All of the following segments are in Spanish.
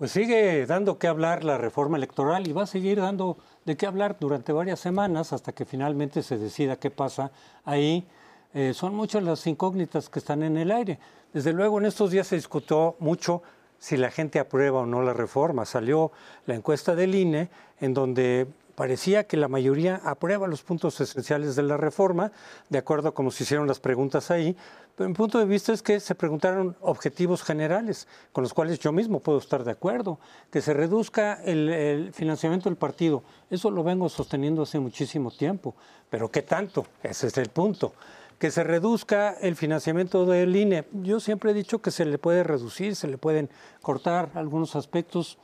Pues sigue dando que hablar la reforma electoral y va a seguir dando de qué hablar durante varias semanas hasta que finalmente se decida qué pasa ahí. Eh, son muchas las incógnitas que están en el aire. Desde luego en estos días se discutió mucho si la gente aprueba o no la reforma. Salió la encuesta del INE en donde parecía que la mayoría aprueba los puntos esenciales de la reforma, de acuerdo a cómo se hicieron las preguntas ahí, pero mi punto de vista es que se preguntaron objetivos generales, con los cuales yo mismo puedo estar de acuerdo, que se reduzca el, financiamiento del partido. Eso lo vengo sosteniendo hace muchísimo tiempo, pero ¿qué tanto? Ese es el punto que se reduzca el financiamiento del INE. Yo siempre he dicho que se le puede reducir, se le pueden cortar algunos aspectos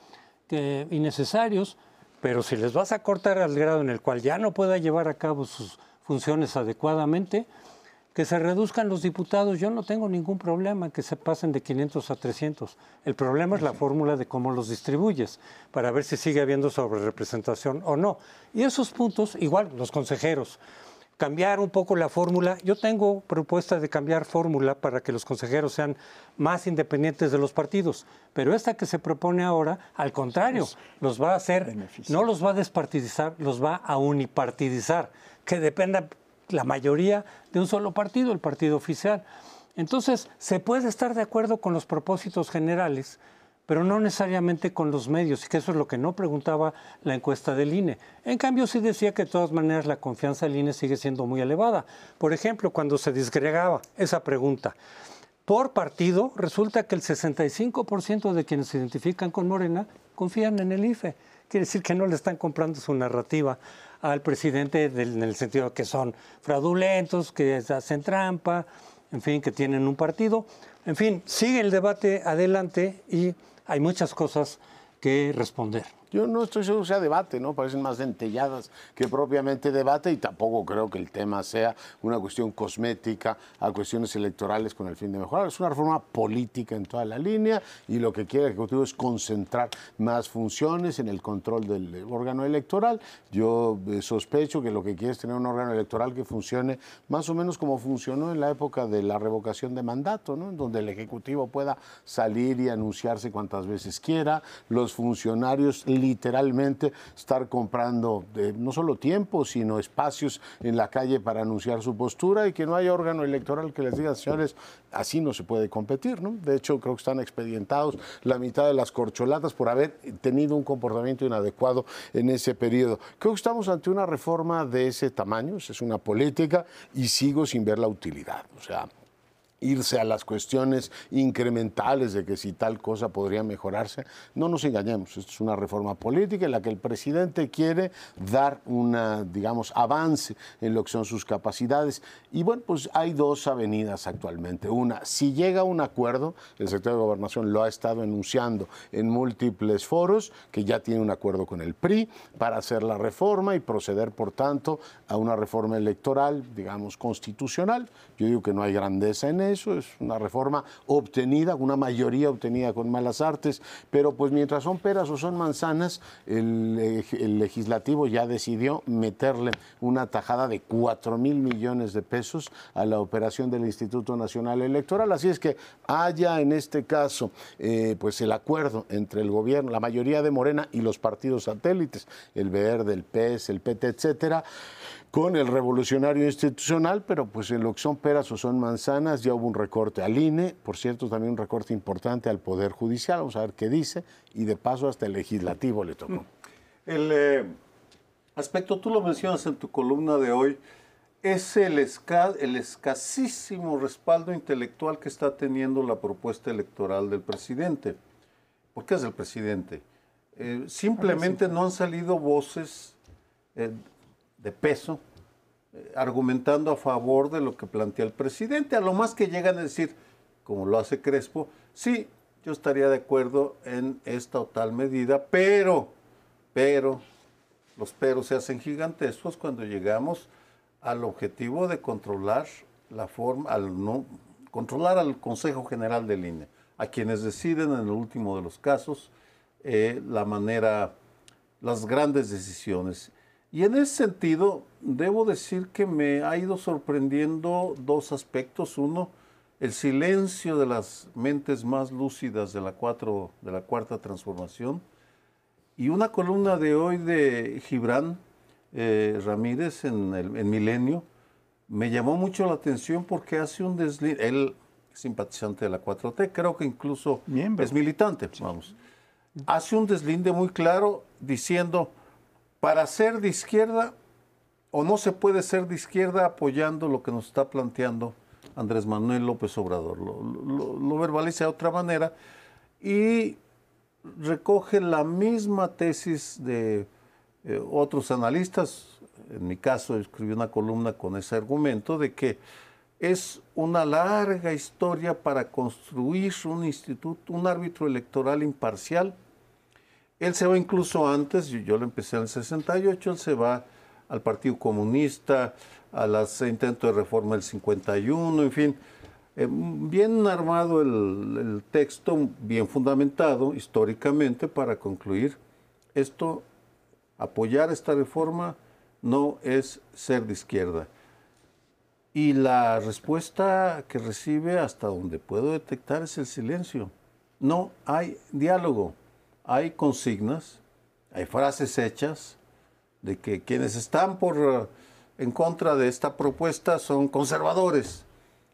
innecesarios, pero si les vas a cortar al grado en el cual ya no pueda llevar a cabo sus funciones adecuadamente, que se reduzcan los diputados, yo no tengo ningún problema que se pasen de 500 a 300. El problema es la fórmula de cómo los distribuyes, para ver si sigue habiendo sobre representación o no. Y esos puntos, igual los consejeros, cambiar un poco la fórmula. Yo tengo propuesta de cambiar fórmula para que los consejeros sean más independientes de los partidos, pero esta que se propone ahora, al contrario, los va a hacer, no los va a despartidizar, los va a unipartidizar, que dependa la mayoría de un solo partido, el partido oficial. Entonces, se puede estar de acuerdo con los propósitos generales, pero no necesariamente con los medios, y que eso es lo que no preguntaba la encuesta del INE. En cambio, sí decía que de todas maneras la confianza del INE sigue siendo muy elevada. Por ejemplo, cuando se disgregaba esa pregunta por partido, resulta que el 65% de quienes se identifican con Morena confían en el IFE. Quiere decir que no le están comprando su narrativa al presidente en el sentido de que son fraudulentos, que hacen trampa, en fin, que tienen un partido. En fin, sigue el debate adelante y hay muchas cosas que responder. Yo no estoy seguro que sea debate, ¿no? Parecen más dentelladas que propiamente debate y tampoco creo que el tema sea una cuestión cosmética a cuestiones electorales con el fin de mejorar. Es una reforma política en toda la línea y lo que quiere el Ejecutivo es concentrar más funciones en el control del órgano electoral. Yo eh, sospecho que lo que quiere es tener un órgano electoral que funcione más o menos como funcionó en la época de la revocación de mandato, ¿no? En donde el Ejecutivo pueda salir y anunciarse cuantas veces quiera, los funcionarios literalmente estar comprando eh, no solo tiempo, sino espacios en la calle para anunciar su postura y que no haya órgano electoral que les diga, señores, así no se puede competir. ¿no? De hecho, creo que están expedientados la mitad de las corcholatas por haber tenido un comportamiento inadecuado en ese periodo. Creo que estamos ante una reforma de ese tamaño, es una política y sigo sin ver la utilidad. O sea, irse a las cuestiones incrementales de que si tal cosa podría mejorarse. No nos engañemos, esto es una reforma política en la que el presidente quiere dar una, digamos, avance en lo que son sus capacidades. Y bueno, pues hay dos avenidas actualmente. Una, si llega a un acuerdo, el secretario de Gobernación lo ha estado enunciando en múltiples foros, que ya tiene un acuerdo con el PRI para hacer la reforma y proceder, por tanto, a una reforma electoral, digamos, constitucional. Yo digo que no hay grandeza en eso, es una reforma obtenida, una mayoría obtenida con malas artes, pero pues mientras son peras o son manzanas, el, legislativo ya decidió meterle una tajada de 4 mil millones de pesos a la operación del Instituto Nacional Electoral, así es que haya en este caso eh, pues el acuerdo entre el gobierno, la mayoría de Morena y los partidos satélites, el Verde, el PES, el PT, etcétera, con el revolucionario institucional, pero pues en lo que son peras o son manzanas ya hubo un recorte al INE, por cierto también un recorte importante al Poder Judicial, vamos a ver qué dice, y de paso hasta el legislativo le tocó. El eh, aspecto, tú lo mencionas en tu columna de hoy, es el, el escasísimo respaldo intelectual que está teniendo la propuesta electoral del presidente. ¿Por qué es el presidente? Eh, simplemente no han salido voces eh, de peso, eh, argumentando a favor de lo que plantea el presidente. A lo más que llegan a decir, como lo hace Crespo, sí, yo estaría de acuerdo en esta o tal medida, pero, pero, los peros se hacen gigantescos cuando llegamos al objetivo de controlar la forma, al no, controlar al Consejo General del INE, a quienes deciden en el último de los casos eh, la manera, las grandes decisiones. Y en ese sentido, debo decir que me ha ido sorprendiendo dos aspectos. Uno, el silencio de las mentes más lúcidas de la, cuatro, de la cuarta transformación y una columna de hoy de Gibran eh, Ramírez en el en Milenio me llamó mucho la atención porque hace un deslinde, él simpatizante de la 4T, creo que incluso es militante, vamos. Hace un deslinde muy claro diciendo, para ser de izquierda, o no se puede ser de izquierda apoyando lo que nos está planteando Andrés Manuel López Obrador. Lo, verbaliza de otra manera y recoge la misma tesis de eh, otros analistas, en mi caso escribí una columna con ese argumento de que es una larga historia para construir un instituto, un árbitro electoral imparcial. Él se va incluso antes, yo, lo empecé en el 68, él se va al Partido Comunista, a los intentos de reforma del 51, en fin. Eh, bien armado el, el, texto, bien fundamentado históricamente para concluir esto, apoyar esta reforma no es ser de izquierda. Y la respuesta que recibe hasta donde puedo detectar es el silencio. No hay diálogo, hay consignas, hay frases hechas de que quienes están por en contra de esta propuesta son conservadores,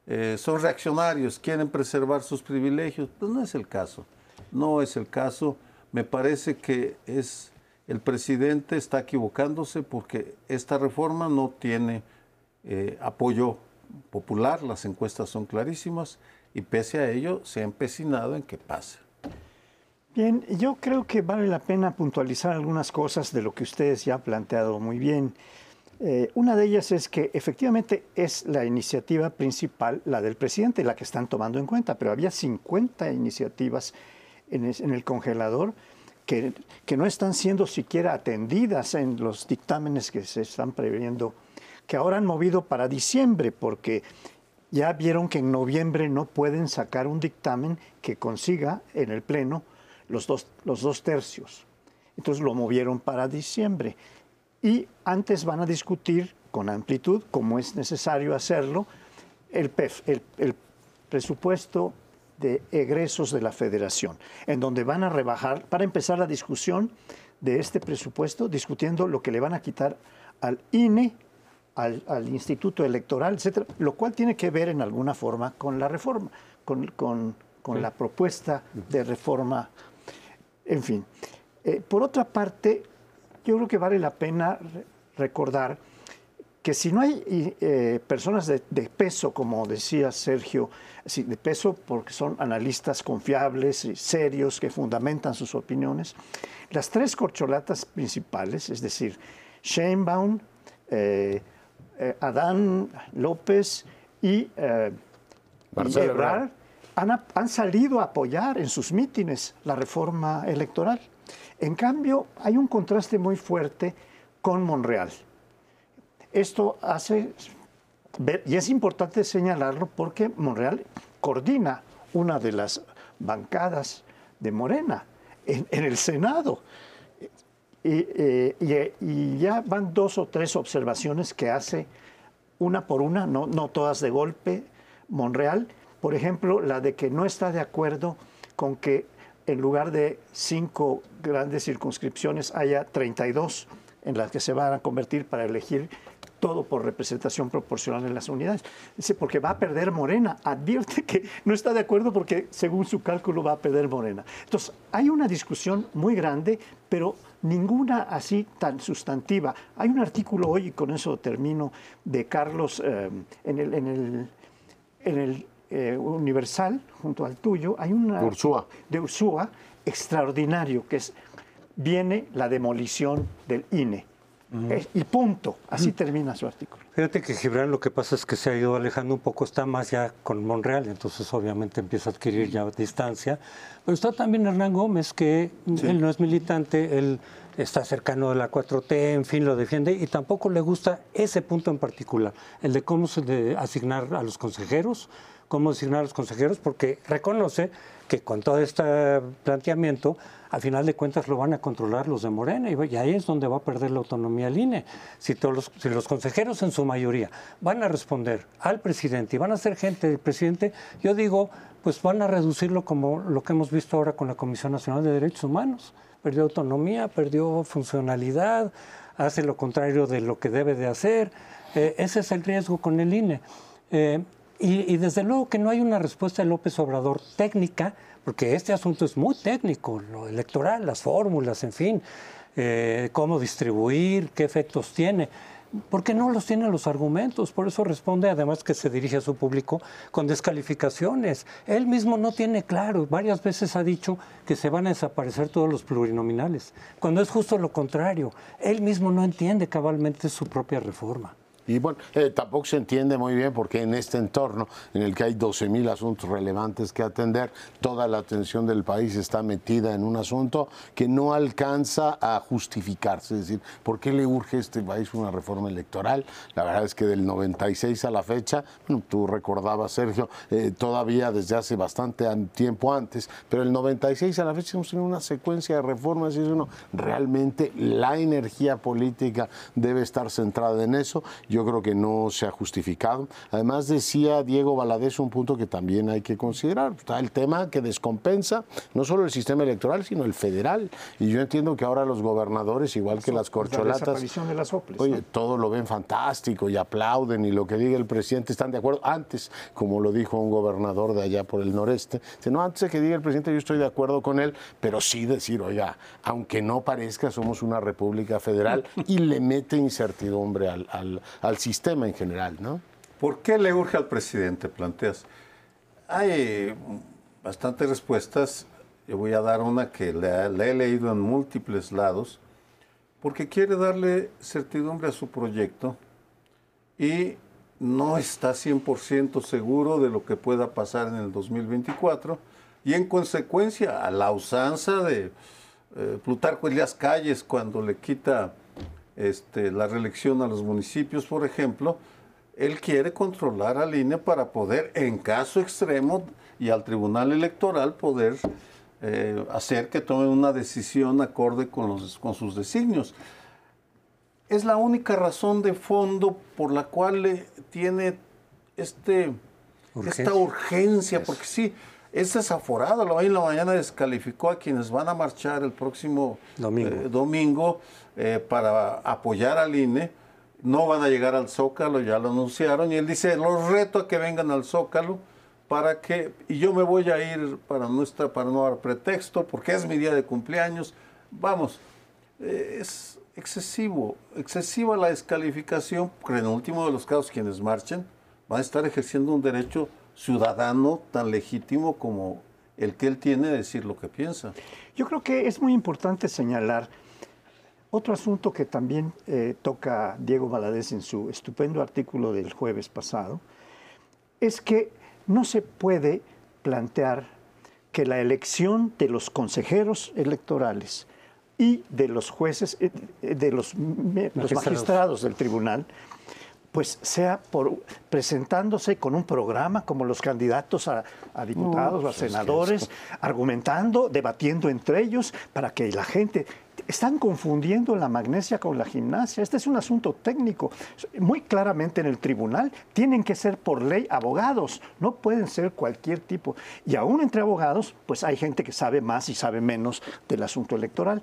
eh, son reaccionarios, quieren preservar sus privilegios. Pues no es el caso, no es el caso. Me parece que es el presidente está equivocándose porque esta reforma no tiene eh, apoyo popular, las encuestas son clarísimas y pese a ello se ha empecinado en que pase. Bien, yo creo que vale la pena puntualizar algunas cosas de lo que ustedes ya han planteado muy bien. Eh, una de ellas es que efectivamente es la iniciativa principal, la del presidente, la que están tomando en cuenta, pero había 50 iniciativas en, en el congelador que, no están siendo siquiera atendidas en los dictámenes que se están previendo, que ahora han movido para diciembre, porque ya vieron que en noviembre no pueden sacar un dictamen que consiga en el Pleno los dos, los dos tercios. Entonces lo movieron para diciembre. Y antes van a discutir con amplitud, como es necesario hacerlo, el, PEF, el, el presupuesto de egresos de la federación, en donde van a rebajar, para empezar la discusión de este presupuesto, discutiendo lo que le van a quitar al INE, al, Instituto Electoral, etcétera, lo cual tiene que ver en alguna forma con la reforma, con, con, con la propuesta de reforma, en fin. Eh, por otra parte, yo creo que vale la pena recordar que si no hay eh, personas de, peso, como decía Sergio, de peso porque son analistas confiables y serios que fundamentan sus opiniones, las tres corcholatas principales, es decir, Sheinbaum, eh, eh, Adán López y Ebrard, han, salido a apoyar en sus mítines la reforma electoral. En cambio, hay un contraste muy fuerte con Monreal. Esto hace y es importante señalarlo porque Monreal coordina una de las bancadas de Morena en, el Senado. Eh, y, ya van dos o tres observaciones que hace una por una, no, no todas de golpe, Monreal. Por ejemplo, la de que no está de acuerdo con que en lugar de cinco grandes circunscripciones haya 32 en las que se van a convertir para elegir todo por representación proporcional en las unidades. Dice, porque va a perder Morena. Advierte que no está de acuerdo porque según su cálculo va a perder Morena. Entonces, hay una discusión muy grande, pero ninguna así tan sustantiva. Hay un artículo hoy, y con eso termino, de Carlos eh, en el, en el, en el eh, Universal, junto al tuyo, hay una... Ursúa. De Ursúa, extraordinario, que es, viene la demolición del INE y punto. Así termina su artículo. Fíjate que Gibran lo que pasa es que se ha ido alejando un poco, está más ya con Monreal, entonces obviamente empieza a adquirir ya distancia. Pero está también Hernán Gómez, que él no es militante, él está cercano de la 4T, en fin, lo defiende y tampoco le gusta ese punto en particular, el de cómo se de asignar a los consejeros, cómo designar a los consejeros, porque reconoce que con todo este planteamiento, al final de cuentas lo van a controlar los de Morena y ahí es donde va a perder la autonomía el INE. Si, todos los, si los consejeros en su mayoría van a responder al presidente y van a ser gente del presidente, yo digo, pues van a reducirlo como lo que hemos visto ahora con la Comisión Nacional de Derechos Humanos. Perdió autonomía, perdió funcionalidad, hace lo contrario de lo que debe de hacer. Eh, ese es el riesgo con el INE. Eh, y, desde luego que no hay una respuesta de López Obrador técnica, porque este asunto es muy técnico, lo electoral, las fórmulas, en fin, eh, cómo distribuir, qué efectos tiene porque no los tiene los argumentos, por eso responde además que se dirige a su público con descalificaciones. Él mismo no tiene claro, varias veces ha dicho que se van a desaparecer todos los plurinominales, cuando es justo lo contrario. Él mismo no entiende cabalmente su propia reforma. Y bueno, eh, tampoco se entiende muy bien porque en este entorno en el que hay 12.000 asuntos relevantes que atender, toda la atención del país está metida en un asunto que no alcanza a justificarse. Es decir, ¿por qué le urge a este país una reforma electoral? La verdad es que del 96 a la fecha, tú recordabas, Sergio, eh, todavía desde hace bastante tiempo antes, pero el 96 a la fecha hemos tenido una secuencia de reformas y uno, realmente la energía política debe estar centrada en eso yo creo que no se ha justificado. Además decía Diego Valadez un punto que también hay que considerar, está el tema que descompensa no solo el sistema electoral, sino el federal. Y yo entiendo que ahora los gobernadores, igual que las corcholatas, de las oye, todo lo ven fantástico y aplauden y lo que diga el presidente están de acuerdo. Antes, como lo dijo un gobernador de allá por el noreste, dice, no, antes de que diga el presidente yo estoy de acuerdo con él, pero sí decir, oiga, aunque no parezca, somos una república federal y le mete incertidumbre al, al sistema en general, ¿no? ¿Por qué le urge al presidente, planteas? Hay bastantes respuestas. Yo voy a dar una que le, he leído en múltiples lados, porque quiere darle certidumbre a su proyecto y no está 100% seguro de lo que pueda pasar en el 2024 y en consecuencia a la usanza de eh, Plutarco Elías Calles cuando le quita este, la reelección a los municipios, por ejemplo, él quiere controlar al INE para poder, en caso extremo, y al Tribunal Electoral poder eh, hacer que tome una decisión acorde con, los, con sus designios. Es la única razón de fondo por la cual tiene este, esta urgencia, porque sí, es desaforado. Hoy en la mañana descalificó a quienes van a marchar el próximo domingo, eh, eh, para apoyar al INE. No van a llegar al Zócalo, ya lo anunciaron. Y él dice, los reto a que vengan al Zócalo para que... Y yo me voy a ir para, nuestra, para no dar pretexto, porque es mi día de cumpleaños. Vamos, eh, es excesivo, excesiva la descalificación, porque en el último de los casos quienes marchen van a estar ejerciendo un derecho ciudadano tan legítimo como el que él tiene de decir lo que piensa. Yo creo que es muy importante señalar otro asunto que también eh, toca Diego Valadez en su estupendo artículo del jueves pasado, es que no se puede plantear que la elección de los consejeros electorales y de los jueces, eh, de los, los magistrados del tribunal, pues sea por presentándose con un programa como los candidatos a, diputados o a senadores, argumentando, debatiendo entre ellos para que la gente están confundiendo la magnesia con la gimnasia. Este es un asunto técnico. Muy claramente en el tribunal tienen que ser por ley abogados, no pueden ser cualquier tipo. Y aún entre abogados, pues hay gente que sabe más y sabe menos del asunto electoral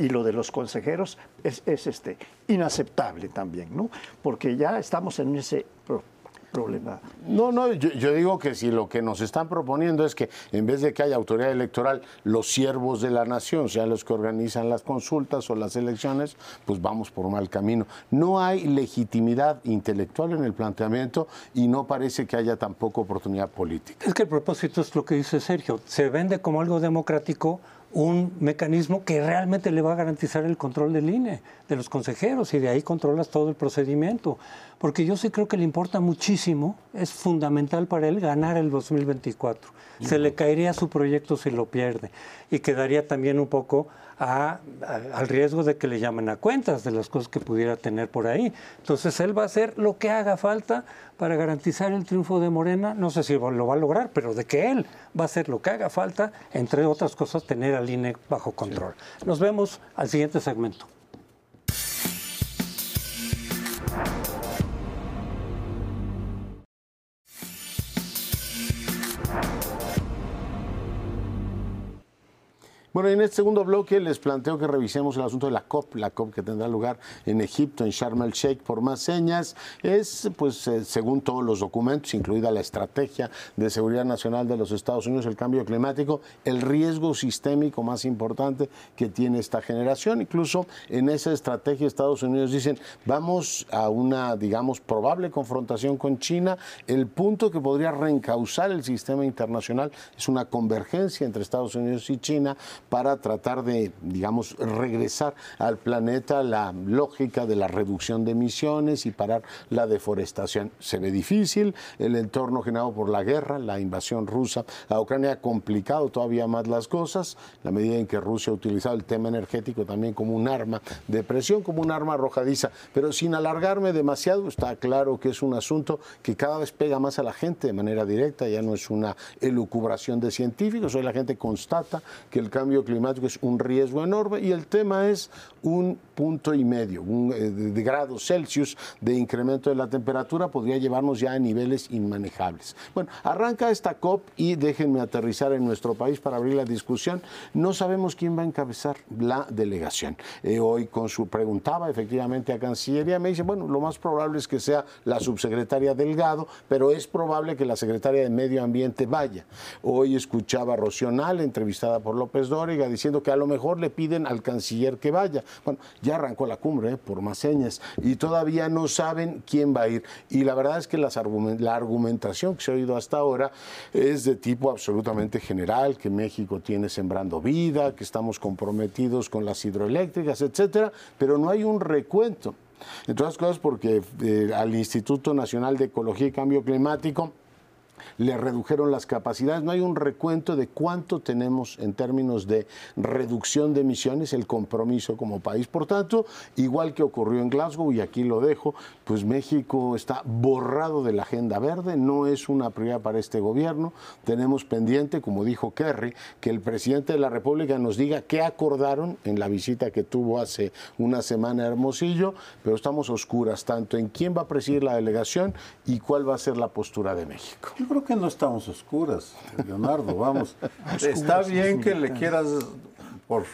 y lo de los consejeros es, este, inaceptable también, ¿no? Porque ya estamos en ese problema. No, no, yo, digo que si lo que nos están proponiendo es que en vez de que haya autoridad electoral, los siervos de la nación sean los que organizan las consultas o las elecciones, pues vamos por mal camino. No hay legitimidad intelectual en el planteamiento y no parece que haya tampoco oportunidad política. Es que el propósito es lo que dice Sergio, se vende como algo democrático un mecanismo que realmente le va a garantizar el control del INE, de los consejeros, y de ahí controlas todo el procedimiento. Porque yo sí creo que le importa muchísimo, es fundamental para él ganar el 2024. Se le caería su proyecto si lo pierde. Y quedaría también un poco al riesgo de que le llamen a cuentas de las cosas que pudiera tener por ahí. Entonces él va a hacer lo que haga falta para garantizar el triunfo de Morena. No sé si lo va a lograr, pero de que él va a hacer lo que haga falta, entre otras cosas, tener al INE bajo control. Nos vemos al siguiente segmento. Bueno, en este segundo bloque les planteo que revisemos el asunto de la COP, la COP que tendrá lugar en Egipto, en Sharm el Sheikh, por más señas. Es, pues, eh, según todos los documentos, incluida la estrategia de seguridad nacional de los Estados Unidos, el cambio climático, el riesgo sistémico más importante que tiene esta generación. Incluso en esa estrategia Estados Unidos dicen, vamos a una, digamos, probable confrontación con China. El punto que podría reencauzar el sistema internacional es una convergencia entre Estados Unidos y China para tratar de, digamos, regresar al planeta la lógica de la reducción de emisiones y parar la deforestación. Se ve difícil, el entorno generado por la guerra, la invasión rusa a Ucrania ha complicado todavía más las cosas, la medida en que Rusia ha utilizado el tema energético también como un arma de presión, como un arma arrojadiza, pero sin alargarme demasiado, está claro que es un asunto que cada vez pega más a la gente de manera directa, ya no es una elucubración de científicos, hoy la gente constata que el cambio climático es un riesgo enorme y el tema es un punto y medio, un, eh, de grados Celsius de incremento de la temperatura podría llevarnos ya a niveles inmanejables. Bueno, arranca esta COP y déjenme aterrizar en nuestro país para abrir la discusión. No sabemos quién va a encabezar la delegación. Eh, hoy con su preguntaba efectivamente a Cancillería, me dice, bueno, lo más probable es que sea la subsecretaria Delgado, pero es probable que la secretaria de Medio Ambiente vaya. Hoy escuchaba a Rocional, entrevistada por López Dóriga, diciendo que a lo mejor le piden al canciller que vaya. Bueno, ya arrancó la cumbre, ¿eh? por más señas, y todavía no saben quién va a ir. Y la verdad es que las la argumentación que se ha oído hasta ahora es de tipo absolutamente general, que México tiene sembrando vida, que estamos comprometidos con las hidroeléctricas, etcétera, pero no hay un recuento. Entre otras cosas porque eh, al Instituto Nacional de Ecología y Cambio Climático le redujeron las capacidades. No hay un recuento de cuánto tenemos en términos de reducción de emisiones, el compromiso como país. Por tanto, igual que ocurrió en Glasgow, y aquí lo dejo, pues México está borrado de la agenda verde, no es una prioridad para este gobierno. Tenemos pendiente, como dijo Kerry, que el presidente de la República nos diga qué acordaron en la visita que tuvo hace una semana Hermosillo, pero estamos oscuras tanto en quién va a presidir la delegación y cuál va a ser la postura de México creo que no estamos oscuras, Leonardo, vamos. Está bien que le quieras, por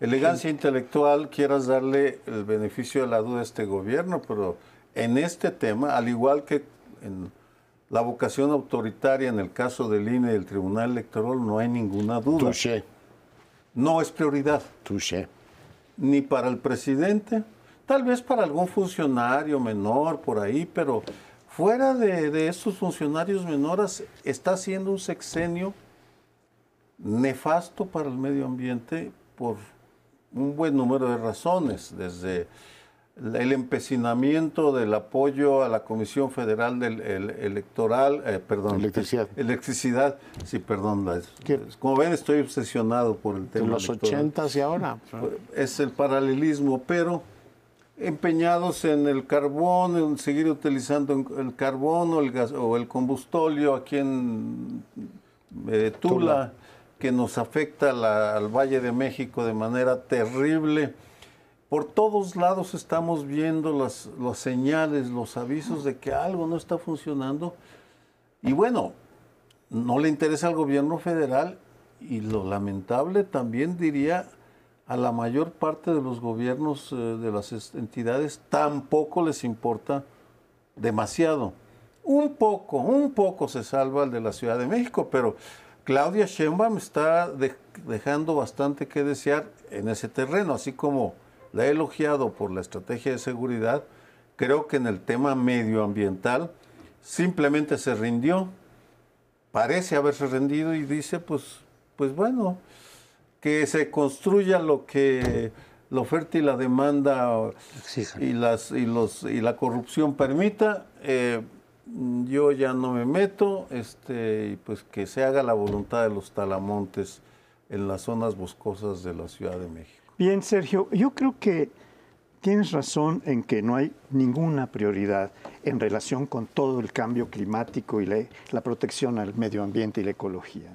elegancia intelectual, quieras darle el beneficio de la duda a este gobierno, pero en este tema, al igual que en la vocación autoritaria en el caso del INE y del Tribunal Electoral, no hay ninguna duda. Touché. No es prioridad. Touché. Ni para el presidente, tal vez para algún funcionario menor por ahí, pero fuera de, estos funcionarios menores, está siendo un sexenio nefasto para el medio ambiente por un buen número de razones, desde el empecinamiento del apoyo a la Comisión Federal del Electoral, eh, perdón, electricidad. Electricidad, sí, perdón. como ven, estoy obsesionado por el tema. De los ochentas y ahora. Es el paralelismo, pero empeñados en el carbón, en seguir utilizando el carbón o el, gas, o el combustóleo aquí en eh, Tula, que nos afecta al Valle de México de manera terrible. Por todos lados estamos viendo las, las señales, los avisos de que algo no está funcionando. Y bueno, no le interesa al gobierno federal y lo lamentable también diría a la mayor parte de los gobiernos eh, de las entidades tampoco les importa demasiado. Un poco, un poco se salva el de la Ciudad de México, pero Claudia Sheinbaum está dejando bastante que desear en ese terreno, así como la he elogiado por la estrategia de seguridad, creo que en el tema medioambiental simplemente se rindió, parece haberse rendido y dice, pues, pues bueno, que se construya lo que la oferta y la demanda y, las, y, los, y la corrupción permita, eh, yo ya no me meto, este, y pues que se haga la voluntad de los talamontes en las zonas boscosas de la Ciudad de México. Bien, Sergio, yo creo que tienes razón en que no hay ninguna prioridad en relación con todo el cambio climático y la, protección al medio ambiente y la ecología.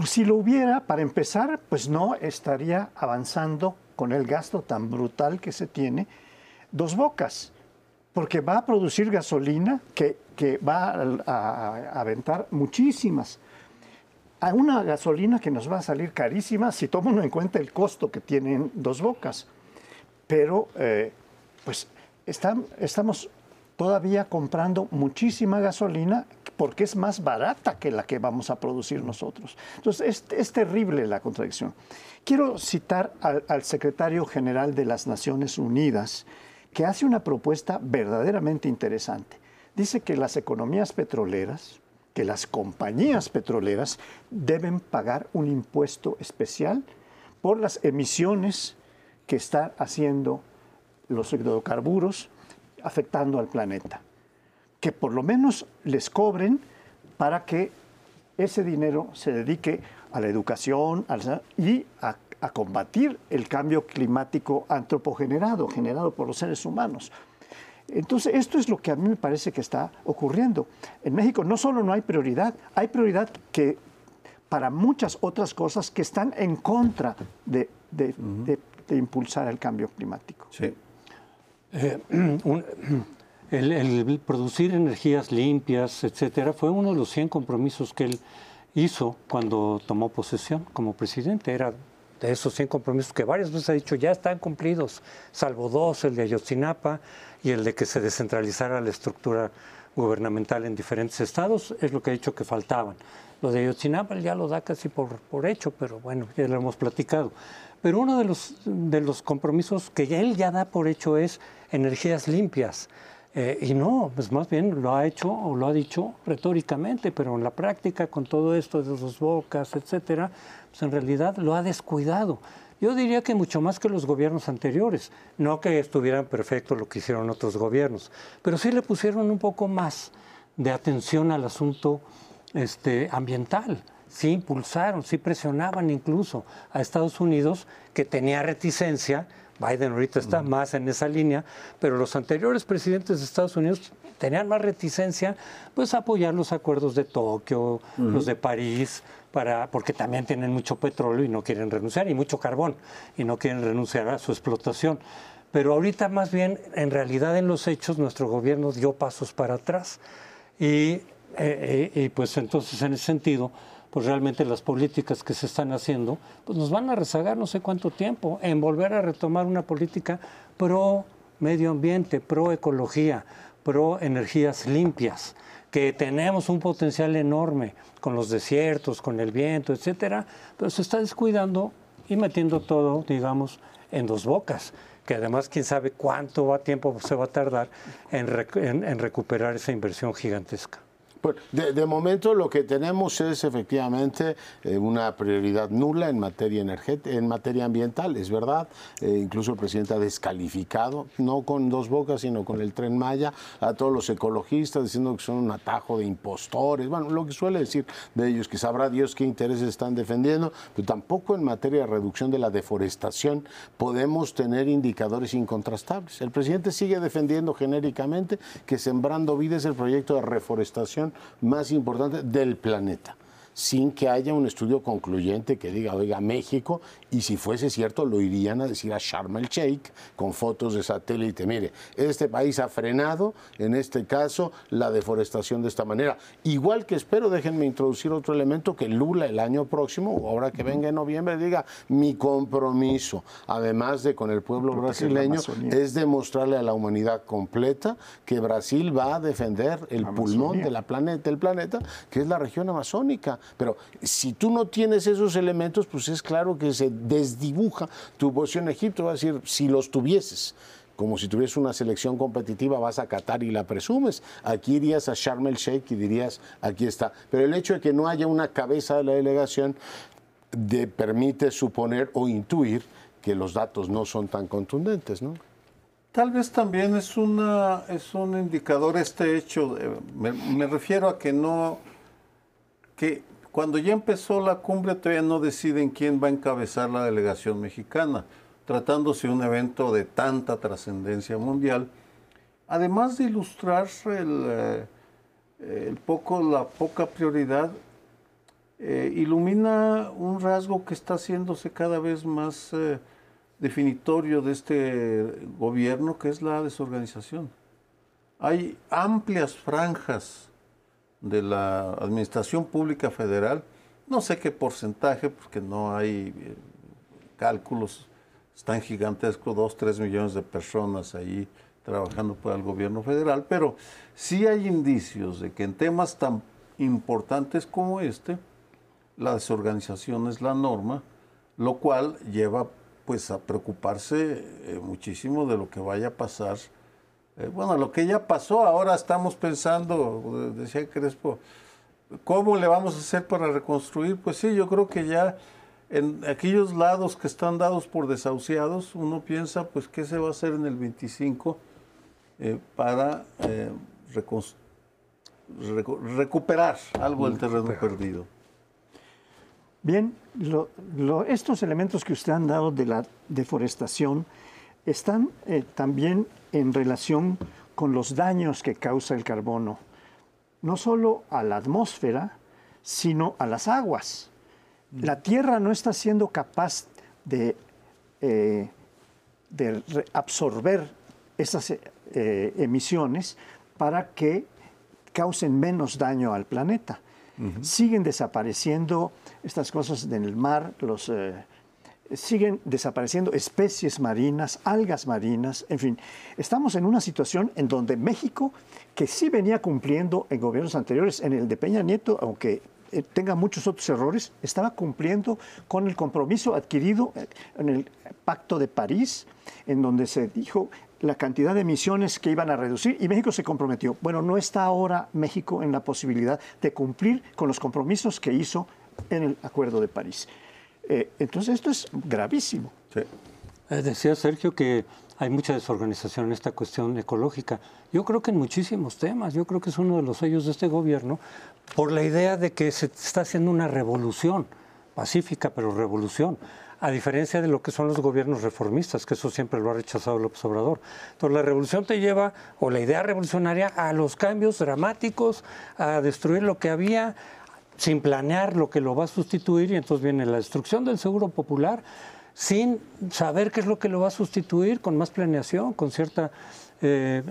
Pues si lo hubiera, para empezar, pues no estaría avanzando con el gasto tan brutal que se tiene dos bocas, porque va a producir gasolina que, va a, aventar muchísimas. A una gasolina que nos va a salir carísima si tomamos en cuenta el costo que tienen dos bocas pero eh, pues estamos todavía comprando muchísima gasolina porque es más barata que la que vamos a producir nosotros. Entonces, es, terrible la contradicción. Quiero citar al, secretario general de las Naciones Unidas, que hace una propuesta verdaderamente interesante. Dice que las economías petroleras, que las compañías petroleras deben pagar un impuesto especial por las emisiones que están haciendo los hidrocarburos afectando al planeta. Que por lo menos les cobren para que ese dinero se dedique a la educación y a, combatir el cambio climático antropogenerado, generado por los seres humanos. Entonces, esto es lo que a mí me parece que está ocurriendo. En México no solo no hay prioridad, hay prioridad que para muchas otras cosas que están en contra de, de impulsar el cambio climático. Sí. Eh, el, producir energías limpias, etcétera, fue uno de los 100 compromisos que él hizo cuando tomó posesión como presidente. Era de esos 100 compromisos que varias veces ha dicho ya están cumplidos, salvo dos, el de Ayotzinapa y el de que se descentralizara la estructura gubernamental en diferentes estados, es lo que ha dicho que faltaban. Lo de Ayotzinapa ya lo da casi por, por hecho, pero bueno, ya lo hemos platicado. Pero uno de los, de los compromisos que él ya da por hecho es energías limpias. Eh, y no, pues más bien lo ha hecho o lo ha dicho retóricamente, pero en la práctica, con todo esto de sus bocas, etcétera, pues en realidad lo ha descuidado. Yo diría que mucho más que los gobiernos anteriores, no que estuvieran perfectos lo que hicieron otros gobiernos, pero sí le pusieron un poco más de atención al asunto este, ambiental sí impulsaron, sí presionaban incluso a Estados Unidos, que tenía reticencia. Biden ahorita está más en esa línea, pero los anteriores presidentes de Estados Unidos tenían más reticencia, pues a apoyar los acuerdos de Tokio, los de París, para, porque también tienen mucho petróleo y no quieren renunciar, y mucho carbón, y no quieren renunciar a su explotación. Pero ahorita más bien, en realidad en los hechos, nuestro gobierno dio pasos para atrás. Y, eh, eh, y pues entonces en ese sentido, pues realmente las políticas que se están haciendo, pues nos van a rezagar no sé cuánto tiempo en volver a retomar una política pro medio ambiente, pro ecología, pro energías limpias, que tenemos un potencial enorme con los desiertos, con el viento, etcétera, pero se está descuidando y metiendo todo, digamos, en dos bocas que además quién sabe cuánto va tiempo se va a tardar en recuperar esa inversión gigantesca. Pues, de, momento lo que tenemos es efectivamente eh, una prioridad nula en materia en materia ambiental, es verdad. Eh, incluso el presidente ha descalificado, no con dos bocas, sino con el tren Maya, a todos los ecologistas diciendo que son un atajo de impostores. Bueno, lo que suele decir de ellos, que sabrá Dios qué intereses están defendiendo, pero tampoco en materia de reducción de la deforestación podemos tener indicadores incontrastables. El presidente sigue defendiendo genéricamente que Sembrando Vida es el proyecto de reforestación más importante del planeta sin que haya un estudio concluyente que diga, oiga, México, y si fuese cierto, lo irían a decir a Sharm el Sheikh con fotos de satélite. Mire, este país ha frenado, en este caso, la deforestación de esta manera. Igual que espero, déjenme introducir otro elemento, que Lula el año próximo, o ahora que venga en noviembre, diga, mi compromiso, además de con el pueblo brasileño, es demostrarle a la humanidad completa que Brasil va a defender el pulmón de la planeta, del planeta, que es la región amazónica. Pero si tú no tienes esos elementos, pues es claro que se desdibuja tu posición en Egipto. Va a decir, si los tuvieses, como si tuvieses una selección competitiva, vas a Qatar y la presumes. Aquí irías a Sharm el Sheikh y dirías, aquí está. Pero el hecho de que no haya una cabeza de la delegación de, permite suponer o intuir que los datos no son tan contundentes, ¿no? Tal vez también es, una, es un indicador este hecho, me, me, refiero a que no, que cuando ya empezó la cumbre todavía no deciden quién va a encabezar la delegación mexicana, tratándose de un evento de tanta trascendencia mundial, además de ilustrar eh, el poco, la poca prioridad, eh, ilumina un rasgo que está haciéndose cada vez más eh, definitorio de este gobierno, que es la desorganización. Hay amplias franjas de la Administración Pública Federal, no sé qué porcentaje, porque no hay eh, cálculos, están gigantescos, dos, tres millones de personas ahí trabajando para el gobierno federal, pero sí hay indicios de que en temas tan importantes como este, la desorganización es la norma, lo cual lleva pues a preocuparse eh, muchísimo de lo que vaya a pasar. Eh, bueno, lo que ya pasó, ahora estamos pensando, decía Crespo, ¿cómo le vamos a hacer para reconstruir? Pues sí, yo creo que ya en aquellos lados que están dados por desahuciados, uno piensa, pues, ¿qué se va a hacer en el 25 eh, para recuperar algo del terreno perdido? Bien, estos elementos que usted han dado de la deforestación están eh, también en relación con los daños que causa el carbono, no solo a la atmósfera, sino a las aguas. Mm. La Tierra no está siendo capaz de, eh, de absorber esas eh, emisiones para que causen menos daño al planeta. Siguen desapareciendo estas cosas en el mar, los, eh, siguen desapareciendo especies marinas, algas marinas, en fin. Estamos en una situación en donde México, que sí venía cumpliendo en gobiernos anteriores, en el de Peña Nieto, aunque eh, tenga muchos otros errores, estaba cumpliendo con el compromiso adquirido eh, en el Pacto de París, en donde se dijo la cantidad de emisiones que iban a reducir y México se comprometió. Bueno, no está ahora México en la posibilidad de cumplir con los compromisos que hizo en el Acuerdo de París. Eh, entonces esto es gravísimo. Eh, decía Sergio que hay mucha desorganización en esta cuestión ecológica. Yo creo que en muchísimos temas, yo creo que es uno de los sellos de este gobierno, por la idea de que se está haciendo una revolución, pacífica, pero revolución a diferencia de lo que son los gobiernos reformistas, que eso siempre lo ha rechazado López Obrador. Entonces la revolución te lleva, o la idea revolucionaria, a los cambios dramáticos, a destruir lo que había sin planear lo que lo va a sustituir, y entonces viene la destrucción del seguro popular, sin saber qué es lo que lo va a sustituir, con más planeación, con cierta, eh,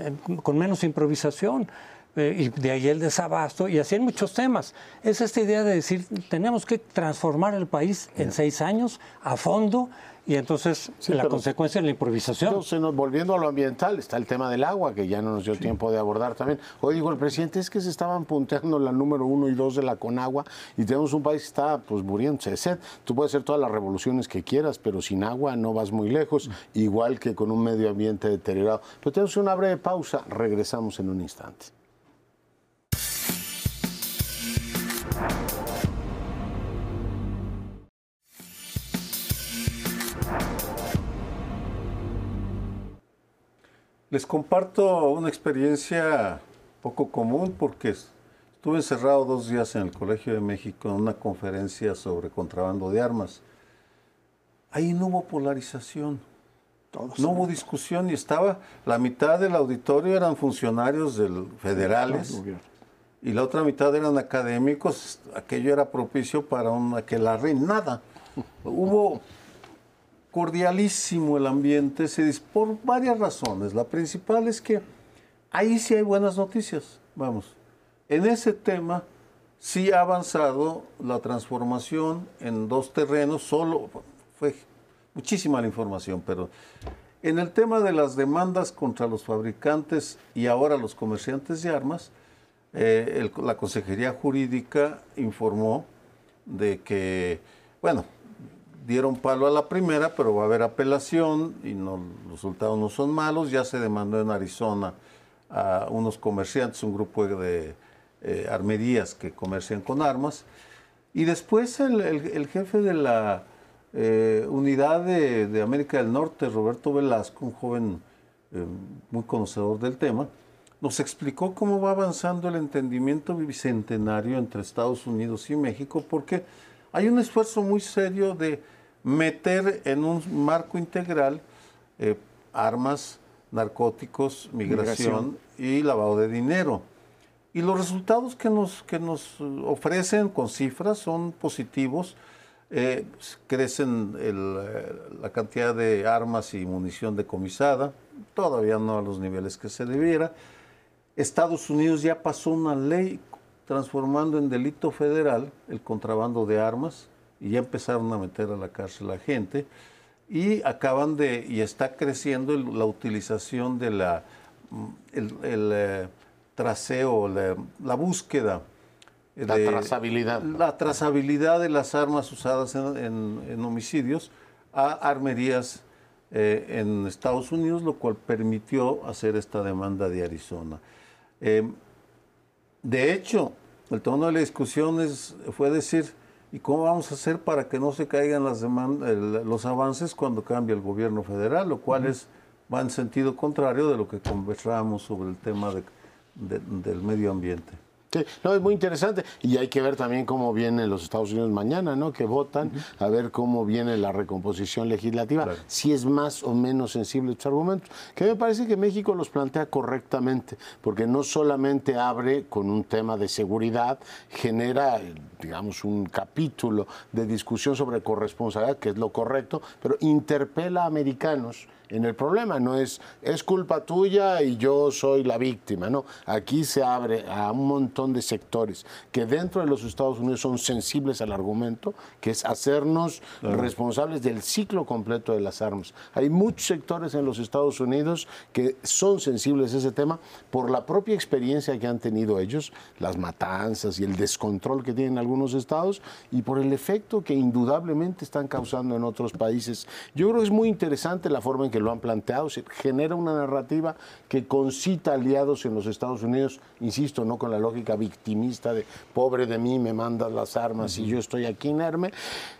con menos improvisación. Eh, y de ahí el desabasto, y así en muchos temas. Es esta idea de decir, tenemos que transformar el país en seis años a fondo, y entonces la consecuencia es la improvisación. Entonces, volviendo a lo ambiental, está el tema del agua, que ya no nos dio tiempo de abordar también. Hoy dijo el presidente, es que se estaban punteando la número uno y dos de la Conagua, y tenemos un país que está pues muriéndose de sed. Tú puedes hacer todas las revoluciones que quieras, pero sin agua no vas muy lejos, igual que con un medio ambiente deteriorado. Pero tenemos una breve pausa, regresamos en un instante. Les comparto una experiencia poco común porque estuve encerrado dos días en el Colegio de México en una conferencia sobre contrabando de armas. Ahí no hubo polarización, no hubo discusión y estaba, la mitad del auditorio eran funcionarios del, federales y la otra mitad eran académicos. Aquello era propicio para una que la nada. Hubo cordialísimo el ambiente, se por varias razones. La principal es que ahí sí hay buenas noticias, vamos. En ese tema sí ha avanzado la transformación en dos terrenos, solo fue muchísima la información, pero en el tema de las demandas contra los fabricantes y ahora los comerciantes de armas, eh, la Consejería Jurídica informó de que, bueno, dieron palo a la primera, pero va a haber apelación y no, los resultados no son malos. Ya se demandó en Arizona a unos comerciantes, un grupo de eh, armerías que comercian con armas. Y después el, jefe de la eh, unidad de, América del Norte, Roberto Velasco, un joven eh, muy conocedor del tema, nos explicó cómo va avanzando el entendimiento bicentenario entre Estados Unidos y México, porque hay un esfuerzo muy serio de meter en un marco integral eh, armas, narcóticos, migración, y lavado de dinero. Y los resultados que nos, que nos ofrecen con cifras son positivos. Eh, crecen la cantidad de armas y munición decomisada, todavía no a los niveles que se debiera. Estados Unidos ya pasó una ley transformando en delito federal el contrabando de armas y ya empezaron a meter a la cárcel a gente y acaban de y está creciendo la utilización de la el, eh, traseo, la, búsqueda. La trazabilidad. La trazabilidad de las armas usadas en, homicidios a armerías eh, en Estados Unidos, lo cual permitió hacer esta demanda de Arizona. Eh, de hecho, el tono de la discusión fue decir, ¿y cómo vamos a hacer para que no se caigan las los avances cuando cambie el gobierno federal? Lo cual es, va en sentido contrario de lo que conversábamos sobre el tema de del medio ambiente. Sí, no, es muy interesante. Y hay que ver también cómo vienen los Estados Unidos mañana, ¿no? Que votan, a ver cómo viene la recomposición legislativa, si es más o menos sensible estos argumentos, que me parece que México los plantea correctamente, porque no solamente abre con un tema de seguridad, genera, digamos, un capítulo de discusión sobre corresponsabilidad, que es lo correcto, pero interpela a americanos en el problema. No es, es culpa tuya y yo soy la víctima. No, aquí se abre a un montón de sectores que dentro de los Estados Unidos son sensibles al argumento, que es hacernos responsables del ciclo completo de las armas. Hay muchos sectores en los Estados Unidos que son sensibles a ese tema por la propia experiencia que han tenido ellos, las matanzas y el descontrol que tienen algunos estados y por el efecto que indudablemente están causando en otros países. Yo creo que es muy interesante la forma en que lo han planteado, se genera una narrativa que concita aliados en los Estados Unidos, insisto, no con la lógica victimista de pobre de mí, me mandas las armas y yo estoy aquí inerme.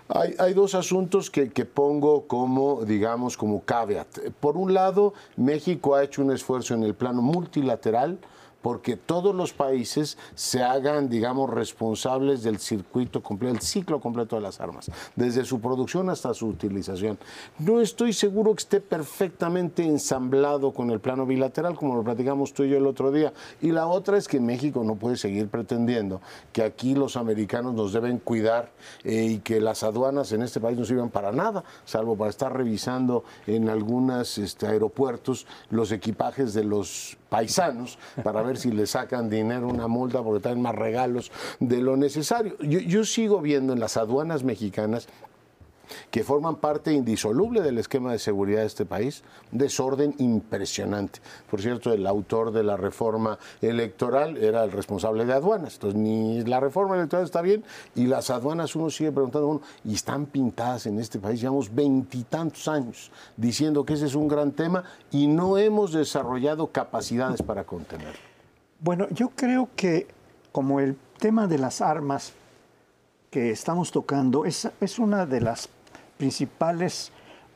Hay, hay dos asuntos que, que, pongo como, digamos, como caveat. Por un lado, México ha hecho un esfuerzo en el plano multilateral, porque todos los países se hagan, digamos, responsables del circuito completo, el ciclo completo de las armas, desde su producción hasta su utilización. No estoy seguro que esté perfectamente ensamblado con el plano bilateral, como lo platicamos tú y yo el otro día. Y la otra es que México no puede seguir pretendiendo que aquí los americanos nos deben cuidar eh, y que las aduanas en este país no sirvan para nada, salvo para estar revisando en algunos este, aeropuertos los equipajes de los paisanos para ver si le sacan dinero, una multa, porque traen más regalos de lo necesario. Yo, yo sigo viendo en las aduanas mexicanas que forman parte indisoluble del esquema de seguridad de este país, un desorden impresionante. Por cierto, el autor de la reforma electoral era el responsable de aduanas, entonces ni la reforma electoral está bien y las aduanas uno sigue preguntando, bueno, y están pintadas en este país, llevamos veintitantos años diciendo que ese es un gran tema y no hemos desarrollado capacidades para contenerlo. Bueno, yo creo que como el tema de las armas que estamos tocando es, es una de las principales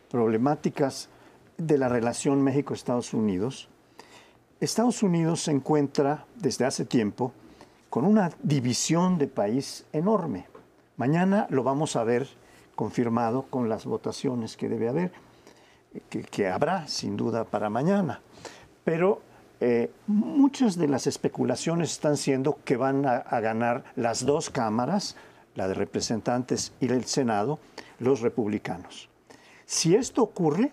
problemáticas de la relación México-Estados Unidos, Estados Unidos se encuentra desde hace tiempo con una división de país enorme. Mañana lo vamos a ver confirmado con las votaciones que debe haber, que, habrá sin duda para mañana. Pero eh, muchas de las especulaciones están siendo que van a ganar las dos cámaras, la de representantes y el Senado, los republicanos. Si esto ocurre,